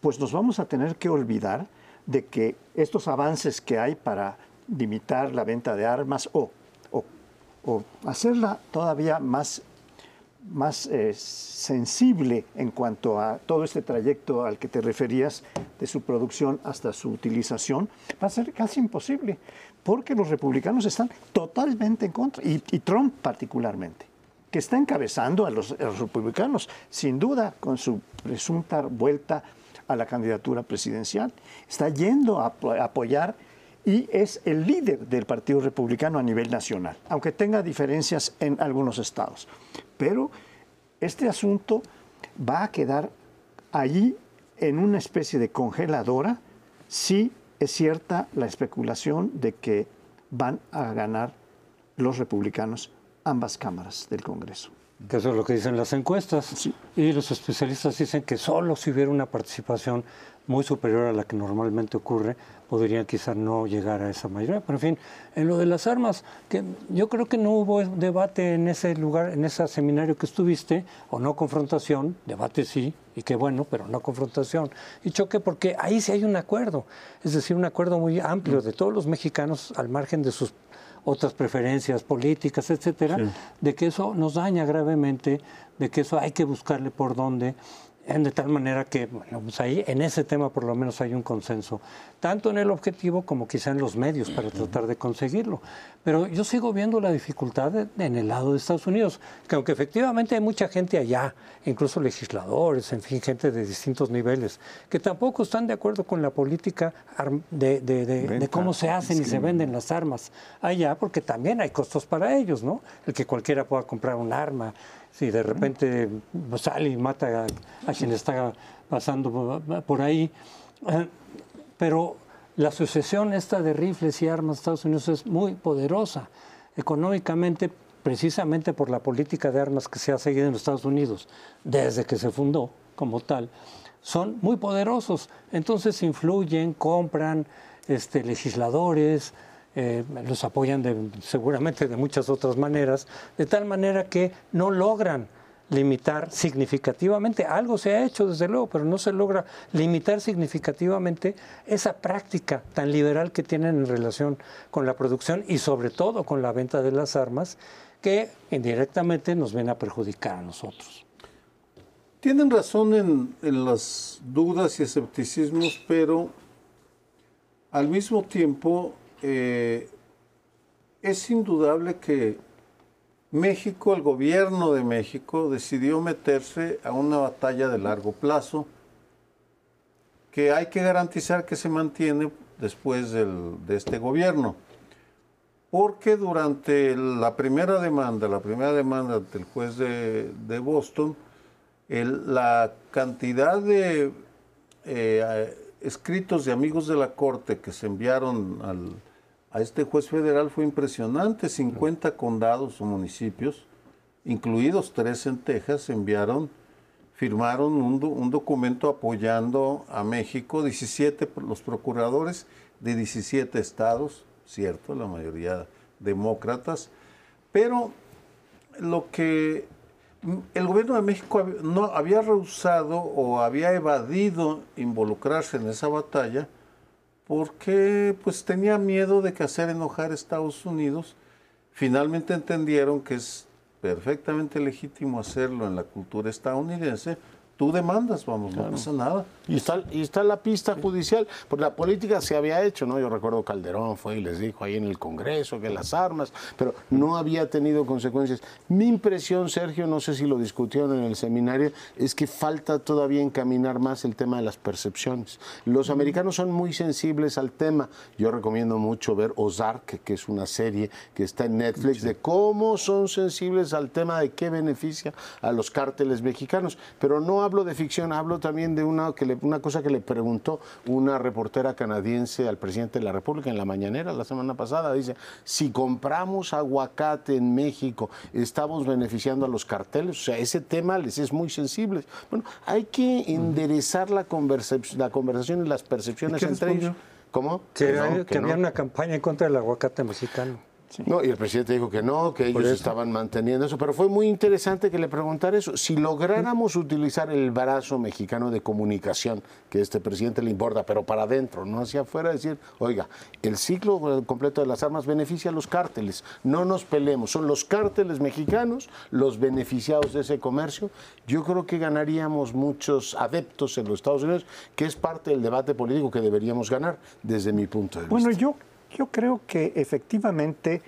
pues nos vamos a tener que olvidar de que estos avances que hay para limitar la venta de armas o, hacerla todavía más, más eh, sensible en cuanto a todo este trayecto al que te referías, de su producción hasta su utilización, va a ser casi imposible, porque los republicanos están totalmente en contra, y Trump particularmente que está encabezando a los, republicanos, sin duda, con su presunta vuelta a la candidatura presidencial. Está yendo a, apoyar y es el líder del Partido Republicano a nivel nacional, aunque tenga diferencias en algunos estados. Pero este asunto va a quedar allí en una especie de congeladora si es cierta la especulación de que van a ganar los republicanos ambas cámaras del Congreso. Que eso es lo que dicen las encuestas. Y los especialistas dicen que solo si hubiera una participación muy superior a la que normalmente ocurre, podrían quizá no llegar a esa mayoría. Pero en fin, en lo de las armas, que yo creo que no hubo debate en ese lugar, en ese seminario que estuviste, o no confrontación, debate sí, y qué bueno, pero no confrontación. Y choque porque ahí sí hay un acuerdo, es decir, un acuerdo muy amplio de todos los mexicanos al margen de sus otras preferencias políticas, etcétera, de que eso nos daña gravemente, de que eso hay que buscarle por dónde de tal manera que, bueno, pues ahí en ese tema por lo menos hay un consenso, tanto en el objetivo como quizá en los medios para tratar de conseguirlo. Pero yo sigo viendo la dificultad en el lado de Estados Unidos, que aunque efectivamente hay mucha gente allá, incluso legisladores, en fin, gente de distintos niveles, que tampoco están de acuerdo con la política de, de cómo se hacen y se venden las armas allá, porque también hay costos para ellos, ¿no? El que cualquiera pueda comprar un arma si de repente sale y mata a, quien está pasando por ahí. Eh, pero la asociación esta de rifles y armas de Estados Unidos es muy poderosa económicamente, precisamente por la política de armas que se ha seguido en los Estados Unidos desde que se fundó como tal. Son muy poderosos, entonces influyen, compran este, legisladores, eh, los apoyan de, seguramente de muchas otras maneras, de tal manera que no logran limitar significativamente, algo se ha hecho desde luego, pero no se logra limitar significativamente esa práctica tan liberal que tienen en relación con la producción y sobre todo con la venta de las armas, que indirectamente nos ven a perjudicar a nosotros. Tienen razón en, en las dudas y escepticismos, pero al mismo tiempo eh, es indudable que México, el gobierno de México, decidió meterse a una batalla de largo plazo que hay que garantizar que se mantiene después de este gobierno. Porque durante la primera demanda, la primera demanda del juez de, Boston, la cantidad de eh, escritos de amigos de la Corte que se enviaron al, a este juez federal fue impresionante. 50 condados o municipios, incluidos tres en Texas, enviaron, firmaron un, documento apoyando a México, 17 los procuradores de 17 estados, cierto, la mayoría demócratas, pero lo que el gobierno de México no había rehusado o había evadido involucrarse en esa batalla porque pues tenía miedo de que hacer enojar a Estados Unidos. Finalmente entendieron que es perfectamente legítimo hacerlo en la cultura estadounidense, tú demandas, vamos, no pasa nada. Y está, y está la pista judicial, porque la política se había hecho, ¿no? Yo recuerdo Calderón fue y les dijo ahí en el Congreso que las armas, pero no había tenido consecuencias. Mi impresión, Sergio, no sé si lo discutieron en el seminario, es que falta todavía encaminar más el tema de las percepciones. Los americanos son muy sensibles al tema. Yo recomiendo mucho ver Ozark, que es una serie que está en Netflix, de cómo son sensibles al tema de qué beneficia a los cárteles mexicanos, pero no hablo de ficción, hablo también de una, que una cosa que le preguntó una reportera canadiense al presidente de la República en la mañanera la semana pasada. Dice, si compramos aguacate en México, ¿estamos beneficiando a los carteles? O sea, ese tema les es muy sensible. Bueno, hay que enderezar la, la conversación y las percepciones entre ellos. ¿Cómo? Que, había una campaña en contra del aguacate mexicano. No, y el presidente dijo que no, que ellos estaban manteniendo eso, pero fue muy interesante que le preguntara eso. Si lográramos utilizar el brazo mexicano de comunicación, que a este presidente le importa, pero para adentro, no hacia afuera, decir, oiga, el ciclo completo de las armas beneficia a los cárteles, no nos peleemos, son los cárteles mexicanos los beneficiados de ese comercio. Yo creo que ganaríamos muchos adeptos en los Estados Unidos, que es parte del debate político que deberíamos ganar, desde mi punto de vista. Bueno, yo yo creo que efectivamente,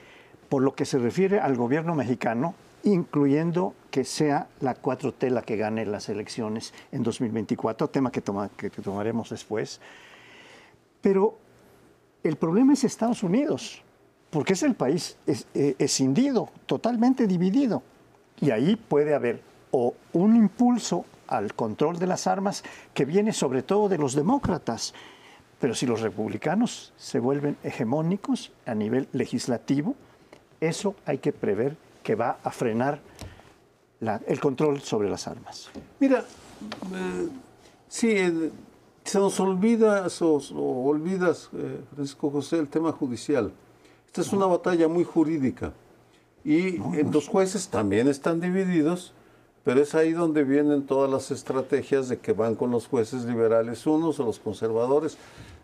por lo que se refiere al gobierno mexicano, incluyendo que sea la 4T la que gane las elecciones en 2024, tema que, toma, que, tomaremos después, pero El problema es Estados Unidos, porque es el país es, eh, escindido, totalmente dividido. Y ahí puede haber o un impulso al control de las armas que viene sobre todo de los demócratas. Pero si los republicanos se vuelven hegemónicos a nivel legislativo, eso hay que prever que va a frenar la- el control sobre las armas. Mira, eh, sí, eh, se nos olvida o, o olvidas, eh, Francisco José, el tema judicial. Esta es una batalla muy jurídica y los jueces también están divididos, pero es ahí donde vienen todas las estrategias de que van con los jueces liberales unos o los conservadores.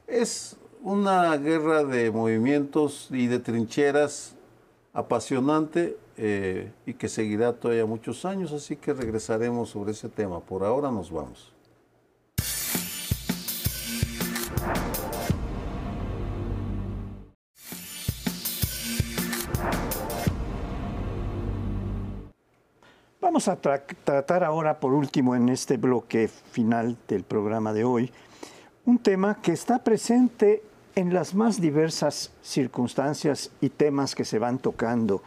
Es una guerra de movimientos y de trincheras apasionante eh, y que seguirá todavía muchos años, así que regresaremos sobre ese tema. Por ahora nos vamos. Vamos a tra- tratar ahora, por último, en este bloque final del programa de hoy, un tema que está presente en las más diversas circunstancias y temas que se van tocando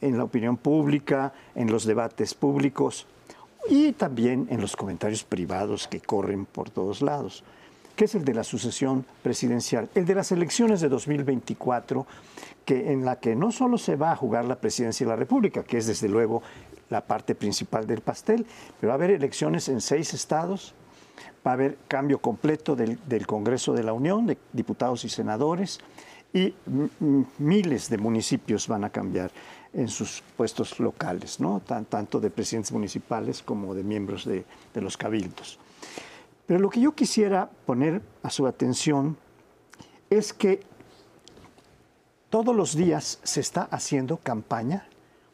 en la opinión pública, en los debates públicos y también en los comentarios privados que corren por todos lados, que es el de la sucesión presidencial, el de las elecciones de 2024, que en la que no solo se va a jugar la presidencia de la República, que es desde luego la parte principal del pastel, pero va a haber elecciones en seis estados, va a haber cambio completo del, del Congreso de la Unión, de diputados y senadores, y miles de municipios van a cambiar en sus puestos locales, ¿no? Tan- tanto de presidentes municipales como de miembros de, de los cabildos. Pero lo que yo quisiera poner a su atención es que todos los días se está haciendo campaña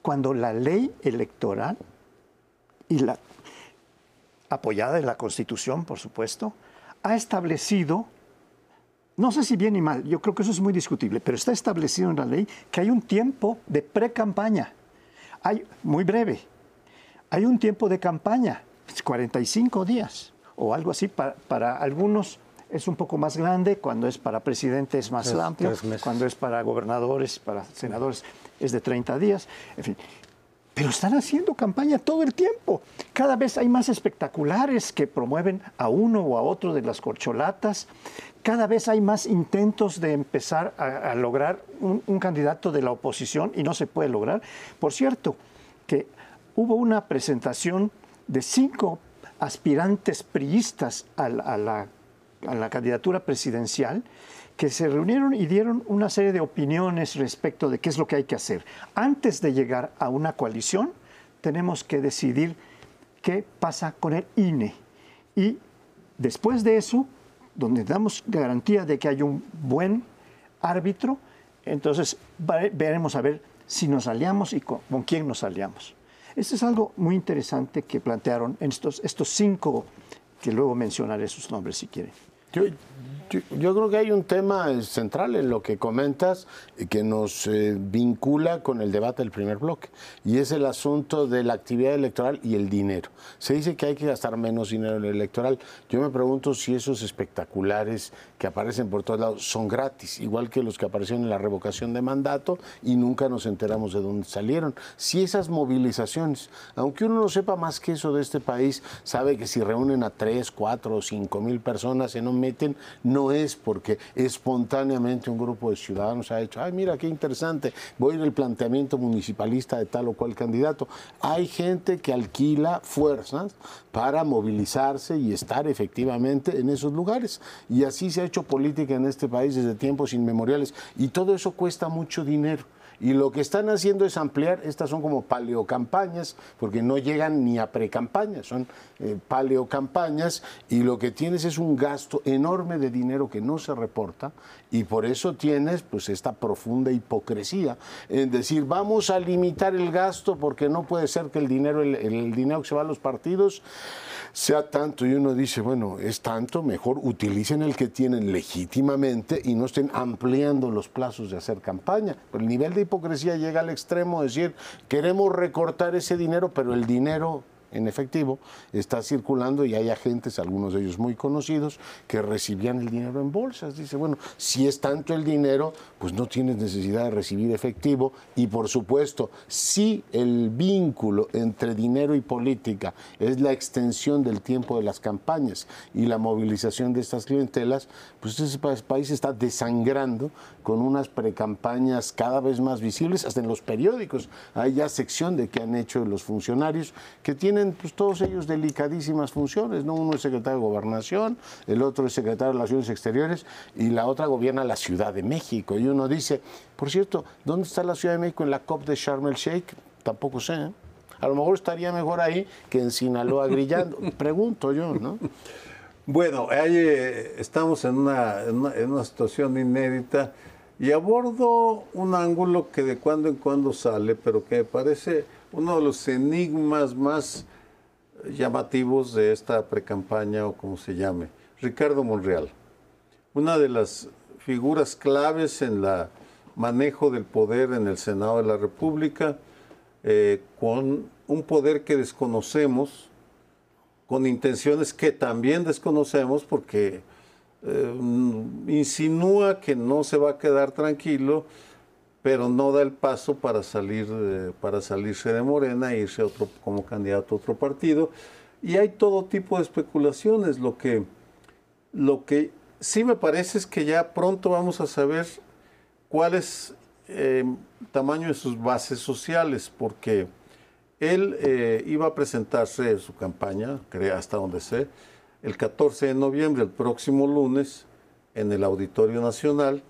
cuando la ley electoral y la apoyada en la Constitución, por supuesto, ha establecido, no sé si bien y mal, yo creo que eso es muy discutible, pero está establecido en la ley que hay un tiempo de pre-campaña, hay muy breve, hay un tiempo de campaña, 45 días o algo así para, para algunos es un poco más grande, cuando es para presidente es más Tres- amplio, tres cuando es para gobernadores, para senadores es de 30 días, en fin. Pero están haciendo campaña todo el tiempo. Cada vez hay más espectaculares que promueven a uno o a otro de las corcholatas. Cada vez hay más intentos de empezar a, a lograr un, un candidato de la oposición y no se puede lograr. Por cierto, que hubo una presentación de cinco aspirantes priistas a la, a la- a la candidatura presidencial que se reunieron y dieron una serie de opiniones respecto de qué es lo que hay que hacer. Antes de llegar a una coalición, tenemos que decidir qué pasa con el INE. Y después de eso, donde damos garantía de que hay un buen árbitro, entonces veremos a ver si nos aliamos y con, quién nos aliamos. Esto es algo muy interesante que plantearon estos, estos cinco, que luego mencionaré sus nombres si quieren. Yo- creo que hay un tema central en lo que comentas que nos eh, vincula con el debate del primer bloque y es el asunto de la actividad electoral y el dinero. Se dice que hay que gastar menos dinero en el electoral. Yo me pregunto si esos espectaculares que aparecen por todos lados son gratis, igual que los que aparecieron en la revocación de mandato y nunca nos enteramos de dónde salieron. Si esas movilizaciones, aunque uno no sepa más que eso de este país, sabe que si reúnen a tres, cuatro o cinco mil personas se no meten, es porque espontáneamente un grupo de ciudadanos ha hecho, ay mira qué interesante, voy ir al planteamiento municipalista de tal o cual candidato. Hay gente que alquila fuerzas para movilizarse y estar efectivamente en esos lugares. Y así se ha hecho política en este país desde tiempos inmemoriales. Y todo eso cuesta mucho dinero. Y lo que están haciendo es ampliar, estas son como paleocampañas, porque no llegan ni a precampañas, son eh, paleocampañas, y lo que tienes es un gasto enorme de dinero que no se reporta, y por eso tienes pues esta profunda hipocresía en decir, vamos a limitar el gasto porque no puede ser que el dinero, el, el dinero que se va a los partidos sea tanto y uno dice, bueno, es tanto, mejor utilicen el que tienen legítimamente y no estén ampliando los plazos de hacer campaña. Pero el nivel de hipocresía llega al extremo de decir, queremos recortar ese dinero, pero el dinero en efectivo, está circulando y hay agentes, algunos de ellos muy conocidos, que recibían el dinero en bolsas. Dice, bueno, si es tanto el dinero, pues no tienes necesidad de recibir efectivo y por supuesto, si el vínculo entre dinero y política es la extensión del tiempo de las campañas y la movilización de estas clientelas, pues ese país está desangrando con unas precampañas cada vez más visibles, hasta en los periódicos. Hay ya sección de qué han hecho los funcionarios que tienen pues, todos ellos delicadísimas funciones. ¿no? Uno es secretario de Gobernación, el otro es secretario de Relaciones Exteriores y la otra gobierna la Ciudad de México. Y uno dice, por cierto, ¿dónde está la Ciudad de México en la COP de Sharm el Sheikh? Tampoco sé. ¿eh? A lo mejor estaría mejor ahí que en Sinaloa grillando. Pregunto yo, ¿no? Bueno, eh, estamos en una, en una, situación inédita y abordo un ángulo que de cuando en cuando sale, pero que me parece uno de los enigmas más llamativos de esta precampaña o como se llame. Ricardo Monreal, una de las figuras claves en el manejo del poder en el Senado de la República, eh, con un poder que desconocemos, con intenciones que también desconocemos porque eh, insinúa que no se va a quedar tranquilo, pero no da el paso para salir para salirse de Morena e irse otro, como candidato a otro partido. Y hay todo tipo de especulaciones. Lo que, lo que sí me parece es que ya pronto vamos a saber cuál es el eh, tamaño de sus bases sociales, porque él eh, iba a presentarse su campaña, hasta donde sé, el 14 de noviembre, el próximo lunes, en el Auditorio Nacional,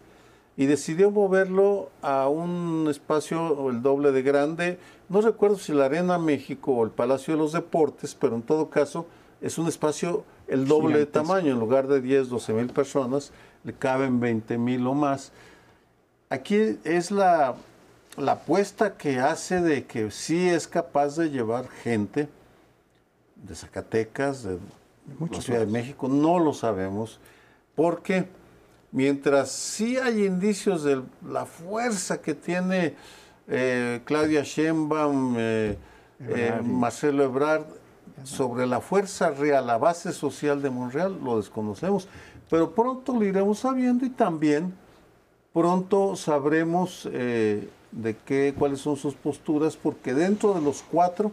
y decidió moverlo a un espacio el doble de grande. No recuerdo si la Arena México o el Palacio de los Deportes, pero en todo caso es un espacio el doble de tamaño. En lugar de 10, 12 mil personas, le caben 20 mil o más. Aquí es la la apuesta que hace de que sí es capaz de llevar gente de Zacatecas, de la Ciudad de México, no lo sabemos, porque mientras sí hay indicios de la fuerza que tiene eh, Claudia Sheinbaum, eh, eh, Marcelo Ebrard, sobre la fuerza real, la base social de Monreal, lo desconocemos, pero pronto lo iremos sabiendo y también pronto sabremos de qué, cuáles son sus posturas, porque dentro de los cuatro,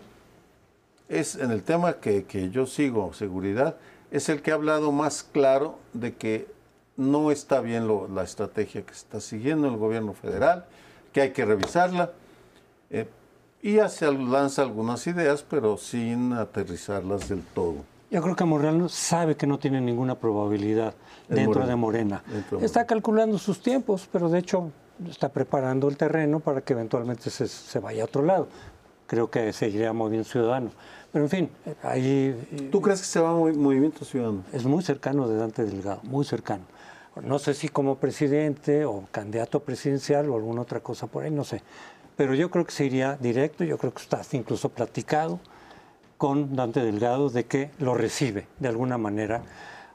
es en el tema que, yo sigo, seguridad, es el que ha hablado más claro de que no está bien la estrategia que está siguiendo el gobierno federal, que hay que revisarla. Eh, y hace, lanza algunas ideas, pero sin aterrizarlas del todo. Yo creo que Moreno sabe que no tiene ninguna probabilidad dentro de Morena. Está calculando sus tiempos, pero de hecho está preparando el terreno para que eventualmente se, vaya a otro lado. Creo que seguiría Movimiento Ciudadano. Pero en fin, ahí... ¿Tú crees que se va a Movimiento Ciudadano? Es muy cercano de Dante Delgado, muy cercano. No sé si como presidente o candidato presidencial o alguna otra cosa por ahí, no sé. Pero yo creo que se iría directo, yo creo que está incluso platicado con Dante Delgado de que lo recibe de alguna manera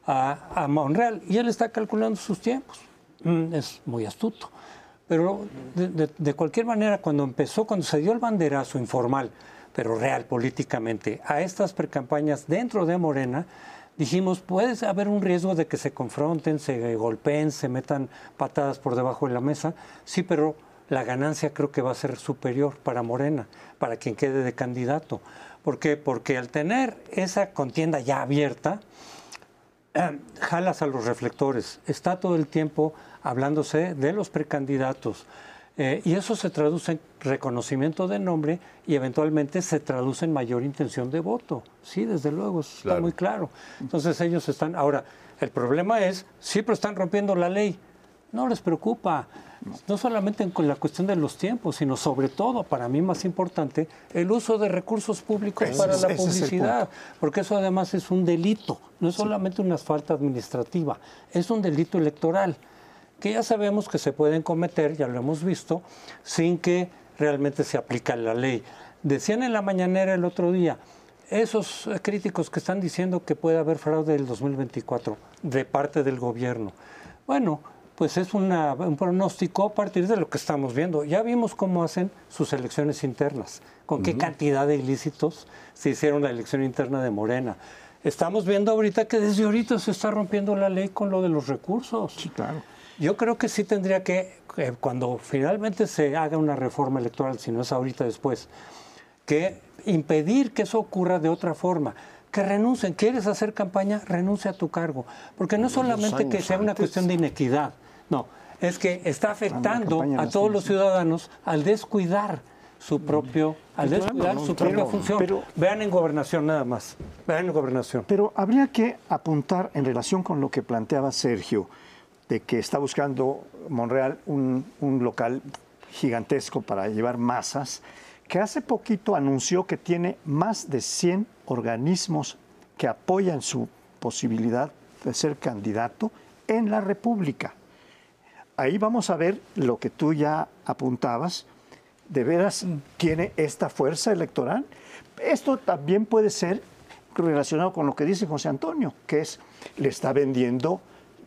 a, Monreal. Y él está calculando sus tiempos. Mm, es muy astuto. Pero de, cualquier manera, cuando empezó, cuando se dio el banderazo informal, pero real políticamente, a estas precampañas dentro de Morena, dijimos, puede haber un riesgo de que se confronten, se golpeen, se metan patadas por debajo de la mesa. Sí, pero la ganancia creo que va a ser superior para Morena, para quien quede de candidato. ¿Por qué? Porque al tener esa contienda ya abierta, jalas a los reflectores. Está todo el tiempo hablándose de los precandidatos. Eh, y eso se traduce en reconocimiento de nombre y eventualmente se traduce en mayor intención de voto. Sí, desde luego, está muy claro. Entonces ellos están... Ahora, el problema es, siempre están rompiendo la ley. No les preocupa no solamente con la cuestión de los tiempos, sino sobre todo, para mí más importante, el uso de recursos públicos para la publicidad, porque eso además es un delito, no es solamente una falta administrativa, es un delito electoral, que ya sabemos que se pueden cometer, ya lo hemos visto, sin que realmente se aplique la ley. Decían en la mañanera el otro día, esos críticos que están diciendo que puede haber fraude del 2024 de parte del gobierno. Bueno, pues es una- un pronóstico a partir de lo que estamos viendo. Ya vimos cómo hacen sus elecciones internas, con qué cantidad de ilícitos se hicieron la elección interna de Morena. Estamos viendo ahorita que desde ahorita se está rompiendo la ley con lo de los recursos. Sí, claro. Yo creo que sí tendría que, eh, cuando finalmente se haga una reforma electoral, si no es ahorita después, que impedir que eso ocurra de otra forma. Que renuncien. ¿Quieres hacer campaña? Renuncia a tu cargo. Porque no solamente que sea una antes. cuestión de inequidad, no, es que está afectando a todos los ciudadanos al descuidar su propio, al descuidar no, su pero- propia función. pero- Vean en gobernación nada más. Vean en gobernación. Pero habría que apuntar en relación con lo que planteaba Sergio, de que está buscando Monreal un, un local gigantesco para llevar masas, que hace poquito anunció que tiene más de 100 organismos que apoyan su posibilidad de ser candidato en la República. Ahí vamos a ver lo que tú ya apuntabas. ¿De veras tiene esta fuerza electoral? Esto también puede ser relacionado con lo que dice José Antonio, que es, le está vendiendo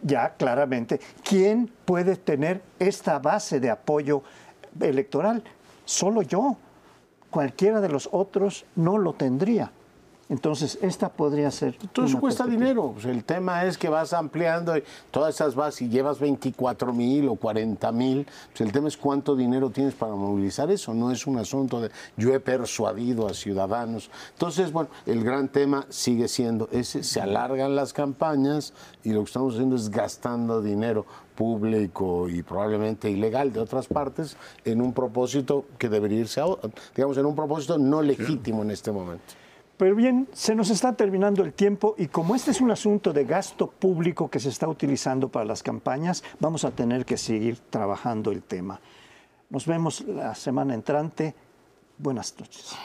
ya claramente quién puede tener esta base de apoyo electoral. Solo yo. Cualquiera de los otros no lo tendría. Entonces, esta podría ser. Todo eso una cuesta dinero. Pues el tema es que vas ampliando y todas esas vas y llevas 24 mil o 40 mil. Pues el tema es cuánto dinero tienes para movilizar eso. No es un asunto de yo he persuadido a ciudadanos. Entonces, bueno, el gran tema sigue siendo ese. Se alargan las campañas y lo que estamos haciendo es gastando dinero público y probablemente ilegal de otras partes en un propósito que debería irse a, digamos, en un propósito no legítimo en este momento. Pero bien, se nos está terminando el tiempo y como este es un asunto de gasto público que se está utilizando para las campañas, vamos a tener que seguir trabajando el tema. Nos vemos la semana entrante. Buenas noches.